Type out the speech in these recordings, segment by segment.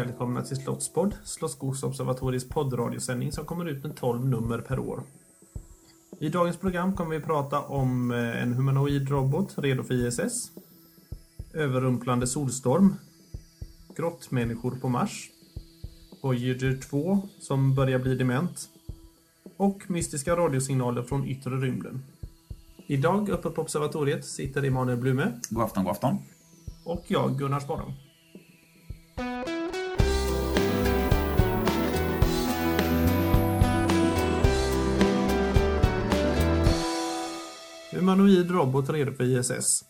välkomna till Slottspodd, Slottsskogsobservatoriets poddradiosändning som kommer ut med 12 nummer per år. I dagens program kommer vi prata om eh, en humanoid robot redo för ISS, överrumplande solstorm, grottmänniskor på Mars, Voyager 2 som börjar bli dement och mystiska radiosignaler från yttre rymden. Idag uppe på observatoriet sitter Emanuel Blume God afton, god afton. och jag, Gunnar Sparre. Humanoid robot redo för ISS.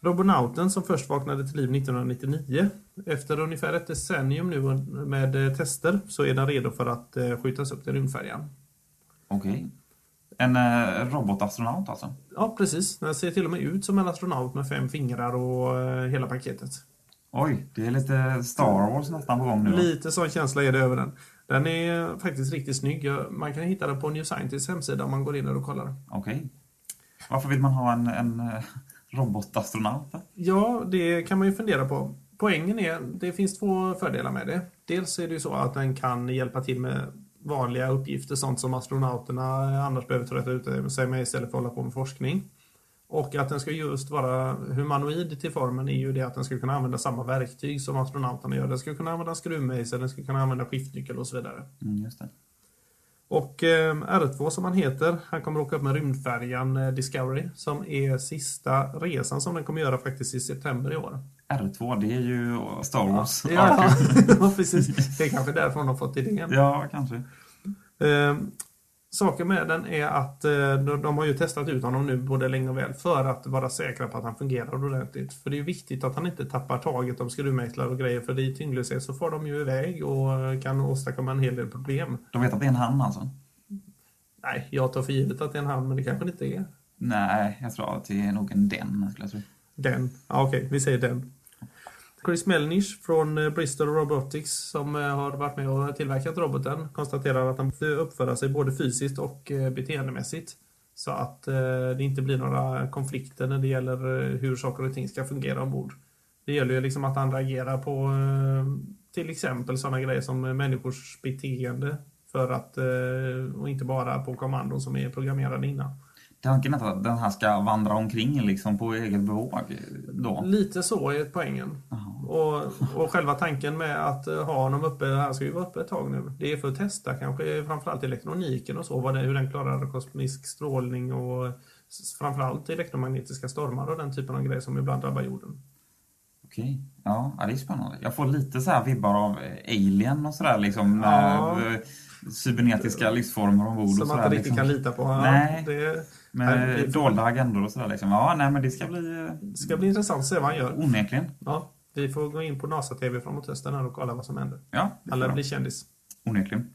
Robonauten som först vaknade till liv 1999. Efter ungefär ett decennium nu med eh, tester så är den redo för att eh, skjutas upp till rymdfärjan. Okej. En eh, robotastronaut alltså? Ja, precis. Den ser till och med ut som en astronaut med fem fingrar och hela paketet. Oj, det är lite Star Wars nästan på gång nu. Lite sån känsla är det över den. Den är faktiskt riktigt snygg. Man kan hitta den på New Scientist hemsida om man går in där och kollar. Okej. Varför vill man ha en, en eh, robotastronaut? Ja, det kan man ju fundera på. Poängen är, det finns två fördelar med det. Dels är det ju så att den kan hjälpa till med vanliga uppgifter, sånt som astronauterna annars behöver trötta ut sig med istället för att hålla på med forskning. Och att den ska just vara humanoid till formen är ju det att den ska kunna använda samma verktyg som astronauterna gör. Den ska kunna använda skruvmejsel, den ska kunna använda skiftnyckel och så vidare. Mm, just det. Och eh, R2 som han heter, han kommer åka upp med rymdfärjan eh, Discovery som är sista resan som den kommer göra faktiskt i september i år. R2, det är ju Star Wars. Ja, ja precis. Det är kanske därför de har fått idén. ja kanske. Eh, saken med den är att eh, de, har ju testat ut honom nu både länge och väl för att vara säkra på att han fungerar ordentligt. För det är ju viktigt att han inte tappar taget om skruvmejslar och grejer för i tyngdlöshet så får de ju iväg och kan åstadkomma en hel del problem. De vet att det är en han alltså? Nej, jag tar för givet att det är en han men det kanske det inte är. Nej, jag tror att det är nog en den. Den. Ja, okej, vi säger den. Chris Melnish från eh, Bristol Robotics som eh, har varit med och tillverkat roboten konstaterar att den uppför sig både fysiskt och eh, beteendemässigt. Så att det inte blir några konflikter när det gäller hur saker och ting ska fungera ombord. Det gäller ju liksom att han reagerar på till exempel sådana grejer som människors beteende för att, och inte bara på kommandon som är programmerade innan. Tanken är att den här ska vandra omkring liksom på eget bevåg då? Lite så är poängen. Och, och själva tanken med att eh, ha honom uppe, han ska ju vara uppe ett tag nu. Det är för att testa kanske framförallt elektroniken och så, vad det, hur den klarar kosmisk strålning och framförallt elektromagnetiska stormar och den typen av grejer som ibland drabbar jorden. Okej. Ja, det är spännande. Jag får lite så här vibbar av Alien och sådär liksom. Ja. Med eh, cybernetiska livsformer ombord och Som man inte riktigt liksom. kan lita på. Nej. Det Med Nej, det- dolda agendor och sådär liksom. Ja, nej men det ska bli eh, ska bli intressant att se vad han gör. onekligen. Ja, vi får gå in på NASA-TV framåt hösten och kolla vad som händer. Ja, det Alla blir bli kändis. onekligen.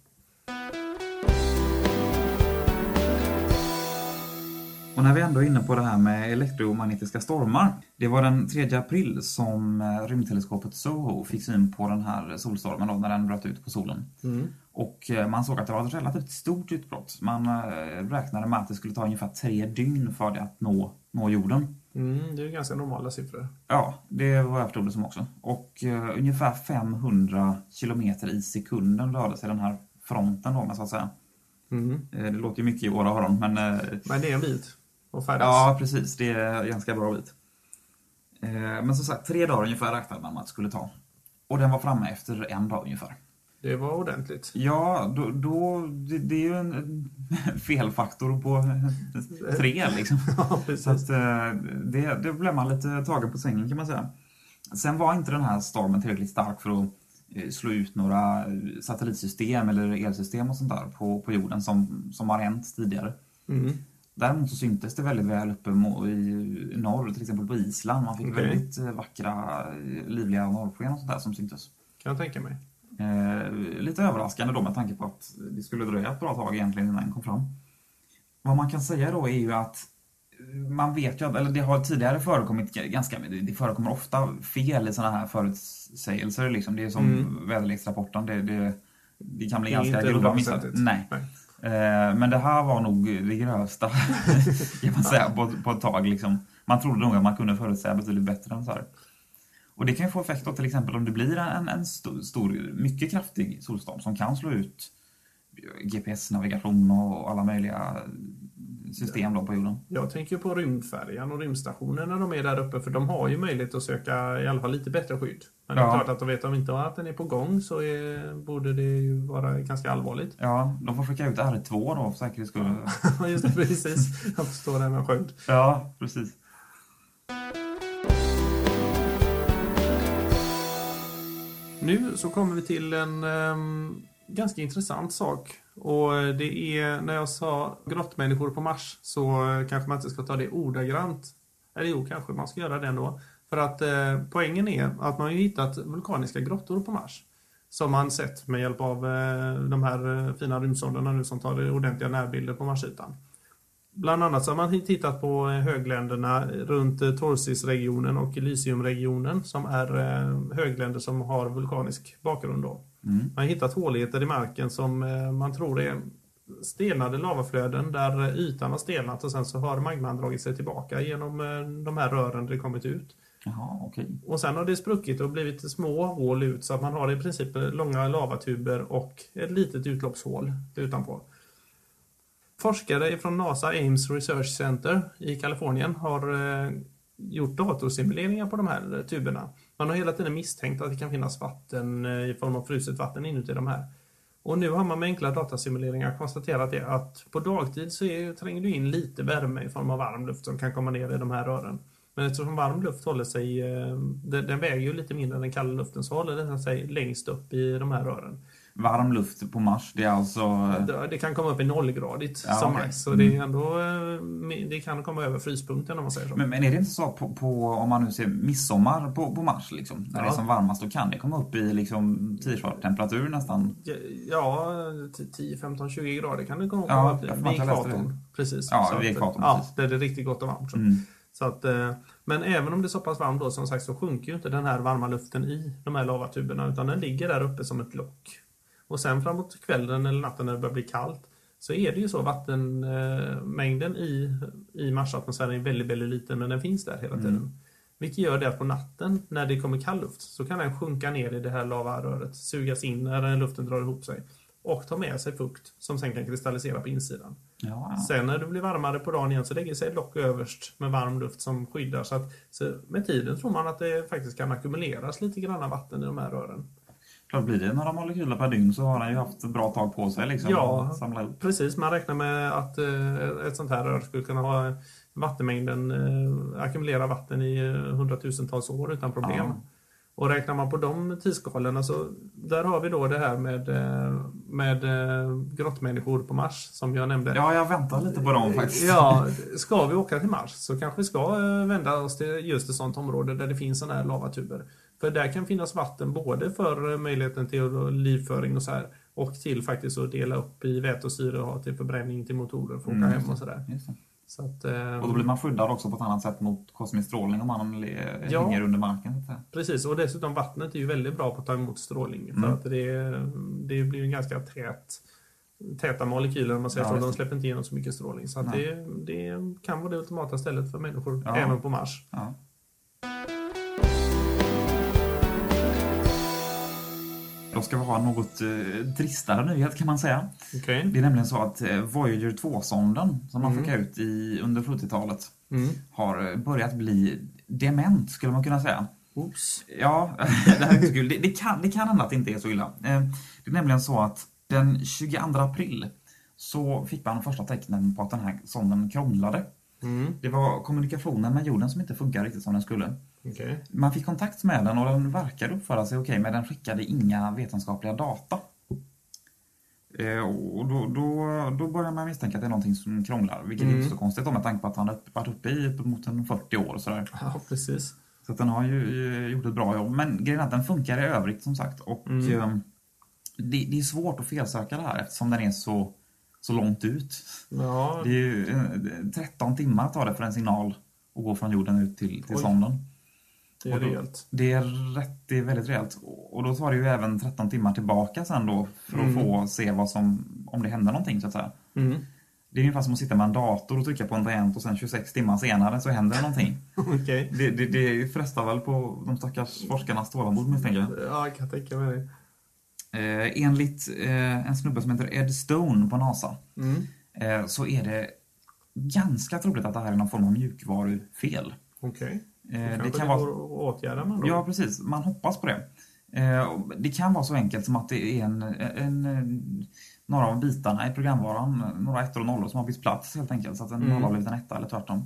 Och när vi ändå är inne på det här med elektromagnetiska stormar. Det var den 3 april som eh, rymdteleskopet SOHO fick syn på den här solstormen då, när den bröt ut på solen. Mm. Och eh, man såg att det var ett relativt stort utbrott. Man eh, räknade med att det skulle ta ungefär tre dygn för det att nå, nå jorden. Mm, det är ganska normala siffror. Ja, det var jag förstod det som också. Och eh, ungefär 500 kilometer i sekunden rörde sig den här fronten då, så att säga. Mm. Eh, det låter ju mycket i våra öron, men eh, Men det är en bit att färdas. ja, precis. Det är ganska bra bit. Eh, men som sagt, tre dagar ungefär räknade man med att det skulle ta. Och den var framme efter en dag ungefär. Det var ordentligt. Ja, då, då, det, det är ju en, en felfaktor på tre liksom. Ja, Så att, eh, det, det blev man lite tagen på sängen kan man säga. Sen var inte den här stormen tillräckligt stark för att eh, slå ut några satellitsystem eller elsystem och sånt där på, på jorden som, som har hänt tidigare. Mm. Däremot så syntes det väldigt väl uppe i norr, till exempel på Island. Man fick Okej. väldigt eh, vackra, eh, livliga norrsken och sånt där som syntes. Kan jag tänka mig. Eh, lite överraskande då med tanke på att det skulle dröja ett bra tag egentligen innan den kom fram. Vad man kan säga då är ju att eh, man vet ju att, eller det har tidigare förekommit ganska, det- förekommer ofta fel i sådana här förutsägelser liksom. Det är som Mm. väderleksrapporten, det, det, det kan bli Det ganska grova missar. Nej. Nej. Eh, men det här var nog det grövsta kan man säga på, på ett tag. Liksom. Man trodde nog att man kunde förutsäga betydligt bättre än så här. Och det kan ju få effekt då till exempel om det blir en, en stor, mycket kraftig solstorm som kan slå ut GPS-navigation och alla möjliga system då på jorden. Jag tänker på rymdfärjan och rymdstationen när de är där uppe för de har ju möjlighet att söka i alla fall lite bättre skydd. Men det är Ja. klart att de vet om inte att den är på gång så är, borde det ju vara ganska allvarligt. Ja, de får skicka ut R2 då för säkerhets skull. Ja, Just det, precis. Jag förstår det med sköld. Ja, precis. Nu så kommer vi till en ehm, ganska intressant sak. Och det är när jag sa grottmänniskor på Mars så kanske man inte ska ta det ordagrant. Eller jo, kanske man ska göra det ändå. För att eh, poängen är att man har hittat vulkaniska grottor på Mars. Som man sett med hjälp av eh, de här eh, fina rymdsonderna nu som tar ordentliga närbilder på Marsytan. Bland annat så har man tittat på eh, högländerna runt eh, torsisregionen och elysiumregionen som är eh, högländer som har vulkanisk bakgrund. Då. Mm. Man har hittat håligheter i marken som eh, man tror är stelnade lavaflöden där eh, ytan har stelnat och sen så har magman dragit sig tillbaka genom eh, de här rören det kommit ut. Jaha, okej. Och sen har det spruckit och blivit små hål ut så att man har i princip långa lavatuber och ett litet utloppshål utanpå. Forskare från NASA Ames Research Center i Kalifornien har eh, gjort datorsimuleringar på de här eh, tuberna. Man har hela tiden misstänkt att det kan finnas vatten eh, i form av fruset vatten inuti de här. Och nu har man med enkla datasimuleringar konstaterat det att på dagtid så är, tränger du in lite värme i form av varm luft som kan komma ner i de här rören. Men eftersom varm luft håller sig, eh, den, den väger ju lite mindre än den kalla luften så håller den sig längst upp i de här rören. Varm luft på Mars, det är alltså... Det, kan komma upp i nollgradigt Ja, som max. Så det, är ändå, eh, det kan komma över fryspunkten om man säger så. Men, men är det inte så på, på om man nu ser midsommar på, på Mars, liksom, när det är Ja. som varmast, då kan det komma upp i liksom, t-shirt-temperatur nästan? Ja, t- 10, 15, 20 grader kan det komma Ja, upp jag vid ekvatorn. Precis. Ja, vid ekvatorn, Ja, där det är riktigt gott och varmt. Så. Mm. Så att, eh, men även om det är så pass varmt då som sagt så sjunker ju inte den här varma luften i de här lavatuberna utan den ligger där uppe som ett lock. Och sen framåt kvällen eller natten när det börjar bli kallt så är det ju så vattenmängden i, i Marsatmosfären är väldigt, väldigt liten men den finns där hela tiden. Vilket gör det att på natten när det kommer kall luft så kan den sjunka ner i det här lavaröret, sugas in när den luften drar ihop sig och ta med sig fukt som sen kan kristallisera på insidan. Ja. Sen när det blir varmare på dagen igen så lägger sig lock överst med varm luft som skyddar. Så, att, så med tiden tror man att det faktiskt kan ackumuleras lite grann vatten i de här rören. Klart, blir det några molekyler per dygn så har den ju haft ett bra tag på sig liksom, Ja. att samla upp. Precis, man räknar med att eh, ett sånt här rör skulle kunna ha vattenmängden, eh, ackumulera vatten i eh, hundratusentals år utan problem. Ja. Och räknar man på de tidsskalorna så där har vi då det här med, med grottmänniskor på Mars som jag nämnde. Ja, jag väntar lite på dem faktiskt. Ja, ska vi åka till Mars så kanske vi ska vända oss till just ett sånt område där det finns sådana här lavatuber. För där kan finnas vatten både för eh, möjligheten till livföring och så här och till faktiskt att dela upp i väte och syre och ha till förbränning till motorer för att åka Mm, hem och sådär. Så att, eh, Och då blir man skyddad också på ett annat sätt mot kosmisk strålning om man Ja. hänger under marken. Precis, och dessutom vattnet är ju väldigt bra på att ta emot strålning. För Mm. att det, det blir ju ganska tät, täta molekyler om man säger Ja, så. De släpper inte igenom så mycket strålning. Så det, det kan vara det ultimata stället för människor, Ja. även på Mars. Ja. Då ska vi ha något eh, tristare nyhet kan man säga. Okej. Det är nämligen så att eh, Voyager 2-sonden som man Mm. skickade ut i, under 70-talet Mm. har eh, börjat bli dement skulle man kunna säga. Oops. Ja, det här är inte så kul. Det, det, kan, det kan hända att det inte är så illa. Eh, Det är nämligen så att den 22 april så fick man de första tecknen på att den här sonden krånglade. Mm. Det var kommunikationen med jorden som inte funkar riktigt som den skulle. Okej. Man fick kontakt med den och den verkade uppföra sig okej men den skickade inga vetenskapliga data. Eh, Och då, då, då börjar man misstänka att det är någonting som krånglar, vilket är Mm. inte så konstigt då med tanke på att han har varit uppe i uppemot en 40 år och sådär. Ja, precis. Så att den har ju ju gjort ett bra jobb. Men grejen är att den funkar i övrigt som sagt. Och Mm. eh, det, det är svårt att felsöka det här eftersom den är så, så långt ut. Ja, Det är ju eh, 13 timmar tar det för en signal att gå från jorden ut till, till Oj. sonden. Det är rejält. Det är, rätt, det är väldigt rejält. Och då tar det ju även 13 timmar tillbaka sen då för att Mm. få se vad som, om det händer någonting så att säga. Mm. Det är ungefär som att sitta med en dator och trycka på en tangent och sen 26 timmar senare så händer det någonting. Okej. Det, det, det frestar väl på de stackars forskarnas tålamod misstänker jag. Ja, jag kan tänka mig det. Eh, enligt eh, en snubbe som heter Ed Stone på NASA Mm. eh, så är det ganska troligt att det här är någon form av mjukvarufel. Okej. Eh, Det kan vara... går att åtgärda man då? Ja, precis. Man hoppas på det. Eh, Det kan vara så enkelt som att det är en, en, några av bitarna i programvaran, några ettor och nollor som har bytt plats helt enkelt. Så att en Mm. nolla har blivit en etta eller tvärtom.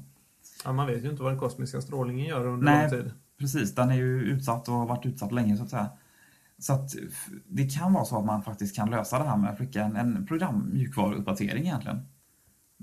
Ja, man vet ju inte vad den kosmiska strålningen gör under Nej. lång tid. Precis, den är ju utsatt och har varit utsatt länge så att säga. Så att det kan vara så att man faktiskt kan lösa det här med att skicka en, en program mjukvaruuppdatering egentligen.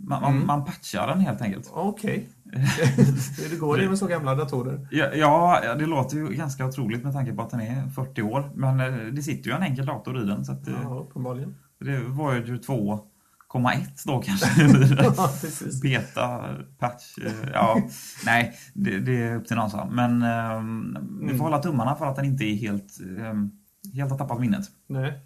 Man, man, Mm. man patchar den helt enkelt. Okej. det går det med så gamla datorer? Ja, ja, det låter ju ganska otroligt med tanke på att den är 40 år. Men eh, det sitter ju en enkel dator i den så att, eh, Ja, uppenbarligen. det var ju 2,1 då kanske. Ja, precis. Beta, patch, eh, ja. Nej, det, det är upp till NASA. Men eh, vi Mm. får hålla tummarna för att den inte är helt, eh, helt har tappat minnet. Nej.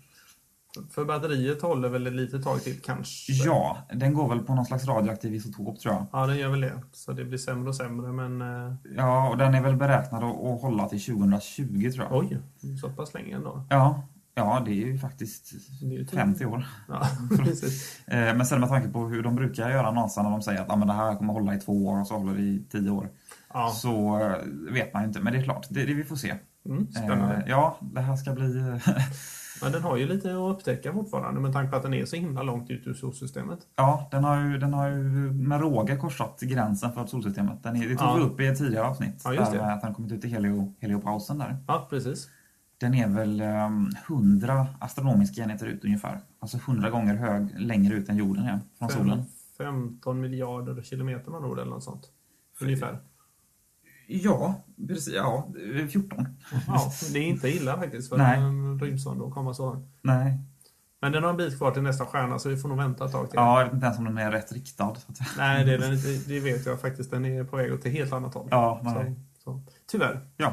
För batteriet håller väl ett litet tag till kanske? Ja, den går väl på någon slags radioaktiv isotop tror jag. Ja, den gör väl det. Så det blir sämre och sämre, men... eh, Ja, och den är väl beräknad att, hålla till 2020 tror jag. Oj, så pass länge ändå. Ja, ja, det är ju faktiskt Det är ju typ- 50 år. Ja. Eh, Men sen med tanke på hur de brukar göra NASA när de säger att ah, men det här kommer hålla i två år och så håller det i tio år. Ja, Så eh, vet man ju inte, men det är klart, det, det vi får se. mm, spännande. Ja, det här ska bli... Men den har ju lite att upptäcka fortfarande med tanke på att den är så himla långt ut ur solsystemet. Ja, den har ju, den har ju med råge korsat gränsen för solsystemet. Den är, det tog Ja. vi upp i ett tidigare avsnitt. Ja, just där det. att den kommit ut i helio, heliopausen där. Ja, precis. Den är väl um, 100 astronomiska enheter ut ungefär. Alltså 100 gånger hög, längre ut än jorden är från Fem- solen. 15 miljarder kilometer man ord eller något sånt. Ungefär. Ja, precis. Ja, 14. Ja, det är inte illa faktiskt för Nej. en rymdsond att komma så långt. Nej. Men den har en bit kvar till nästa stjärna så vi får nog vänta ett tag till. Ja, jag vet inte ens om den är rätt riktad. Nej, det, är den det vet jag faktiskt. Den är på väg åt ett helt annat håll. Ja, så, så. Tyvärr. Ja,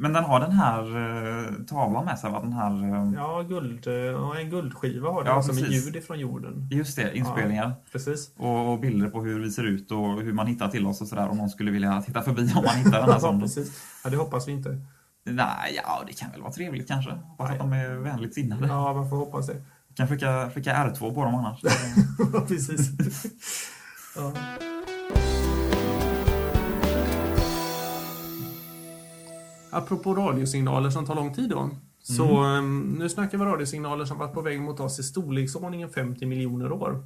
men den har den här eh, tavlan med sig, va? Den här... eh, Ja, guld, och en guldskiva har den Ja, med precis. ljud ifrån jorden. Just det, inspelningar. Precis. Och, och bilder på hur vi ser ut och hur man hittar till oss och sådär. Om någon skulle vilja titta förbi om man hittar den här Ja, sonden. precis. Ja, det hoppas vi inte. Nej, ja, det kan väl vara trevligt kanske. Hoppas att de är vänligt sinnade. Ja, man får hoppas det. Kan skicka, skicka R2 på dem annars. Ja, precis. Ja. Apropå radiosignaler som tar lång tid då. Så Mm. eh, nu snackar vi radiosignaler som varit på väg mot oss i storleksordningen 50 miljoner år.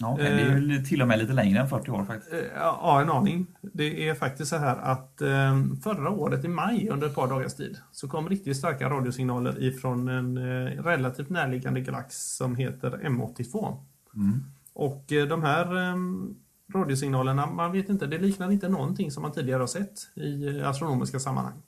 Ja, det är ju till och med lite längre än 40 år faktiskt. Eh, Ja, en aning. Det är faktiskt så här att eh, förra året i maj under ett par dagars tid så kom riktigt starka radiosignaler ifrån en eh, relativt närliggande galax som heter M82. Mm. Och eh, de här eh, radiosignalerna, man vet inte, det liknar inte någonting som man tidigare har sett i eh, astronomiska sammanhang.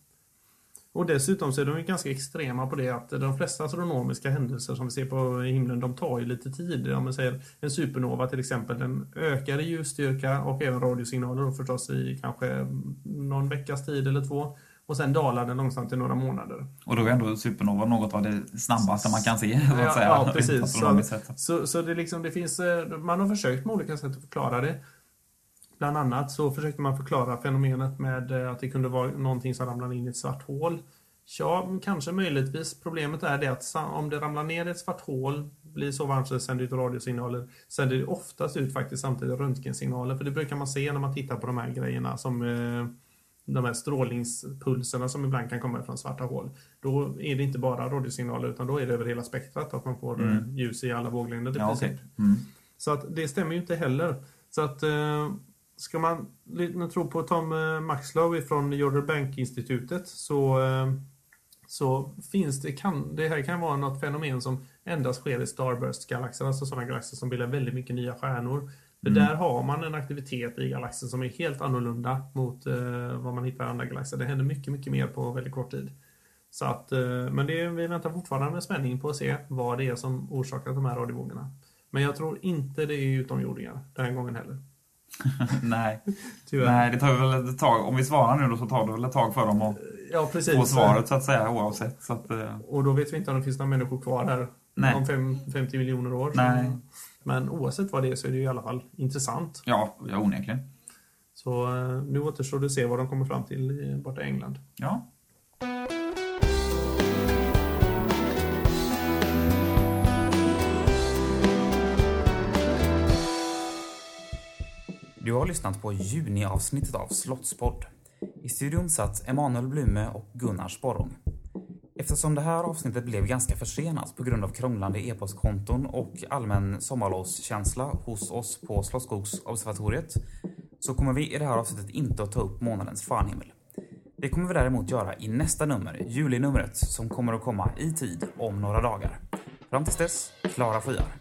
Och dessutom så är de ju ganska extrema på det att de flesta astronomiska händelser som vi ser på himlen, de tar ju lite tid. Om man säger en supernova till exempel, den ökar i ljusstyrka och även radiosignaler då förstås i kanske någon veckas tid eller två. Och sen dalar den långsamt i några månader. Och då är ändå supernova något av det snabbaste man kan se. Så Ja, att säga, ja, rent precis. sett. Så, så det, liksom, det finns, eh, man har försökt med olika sätt att förklara det. Bland annat så försökte man förklara fenomenet med eh, att det kunde vara någonting som ramlade in i ett svart hål. Ja, kanske möjligtvis. Problemet är det att om det ramlar ner i ett svart hål, blir så varmt så det sänder ut radiosignaler, sänder det oftast ut faktiskt samtidigt röntgensignaler. För det brukar man se när man tittar på de här grejerna som eh, de här strålningspulserna som ibland kan komma från svarta hål. Då är det inte bara radiosignaler utan då är det över hela spektrat att man får eh, ljus i alla våglängder Ja, okej. Mm. Så att det stämmer ju inte heller. Så att eh, ska man tro på Tom eh, Maxlow från Jordan Bank-institutet så, eh, så finns det, kan, det här kan vara något fenomen som endast sker i Starburst-galaxer, alltså sådana galaxer som bildar väldigt mycket nya stjärnor. För där har man en aktivitet i galaxen som är helt annorlunda mot eh, vad man hittar i andra galaxer. Det händer mycket, mycket mer på väldigt kort tid. Så att, eh, men det, vi väntar fortfarande med spänning på att se vad det är som orsakar de här radiovågorna. Men jag tror inte det är utomjordingar den här gången heller. Nej. Tyvärr. Nej, det tar väl ett tag. Om vi svarar nu då så tar det väl ett tag för dem att Ja, precis. få svaret så att säga oavsett. Så att, eh, Och då vet vi inte om det finns några människor kvar här Nej. om fem, 50 miljoner år. Nej. Men oavsett vad det är så är det ju i alla fall intressant. ja, ja, onekligen. Så eh, nu återstår det att se vad de kommer fram till i- borta i England. Ja. Du har lyssnat på juniavsnittet av Slottspodd. I studion satt Emanuel Blume och Gunnar Sporrong. Eftersom det här avsnittet blev ganska försenat på grund av krånglande e-postkonton och allmän sommarlovskänsla hos oss på Slottsskogsobservatoriet så kommer vi i det här avsnittet inte att ta upp månadens fanhimmel. Det kommer vi däremot göra i nästa nummer, julinumret, som kommer att komma i tid om några dagar. Fram tills dess, klara skyar.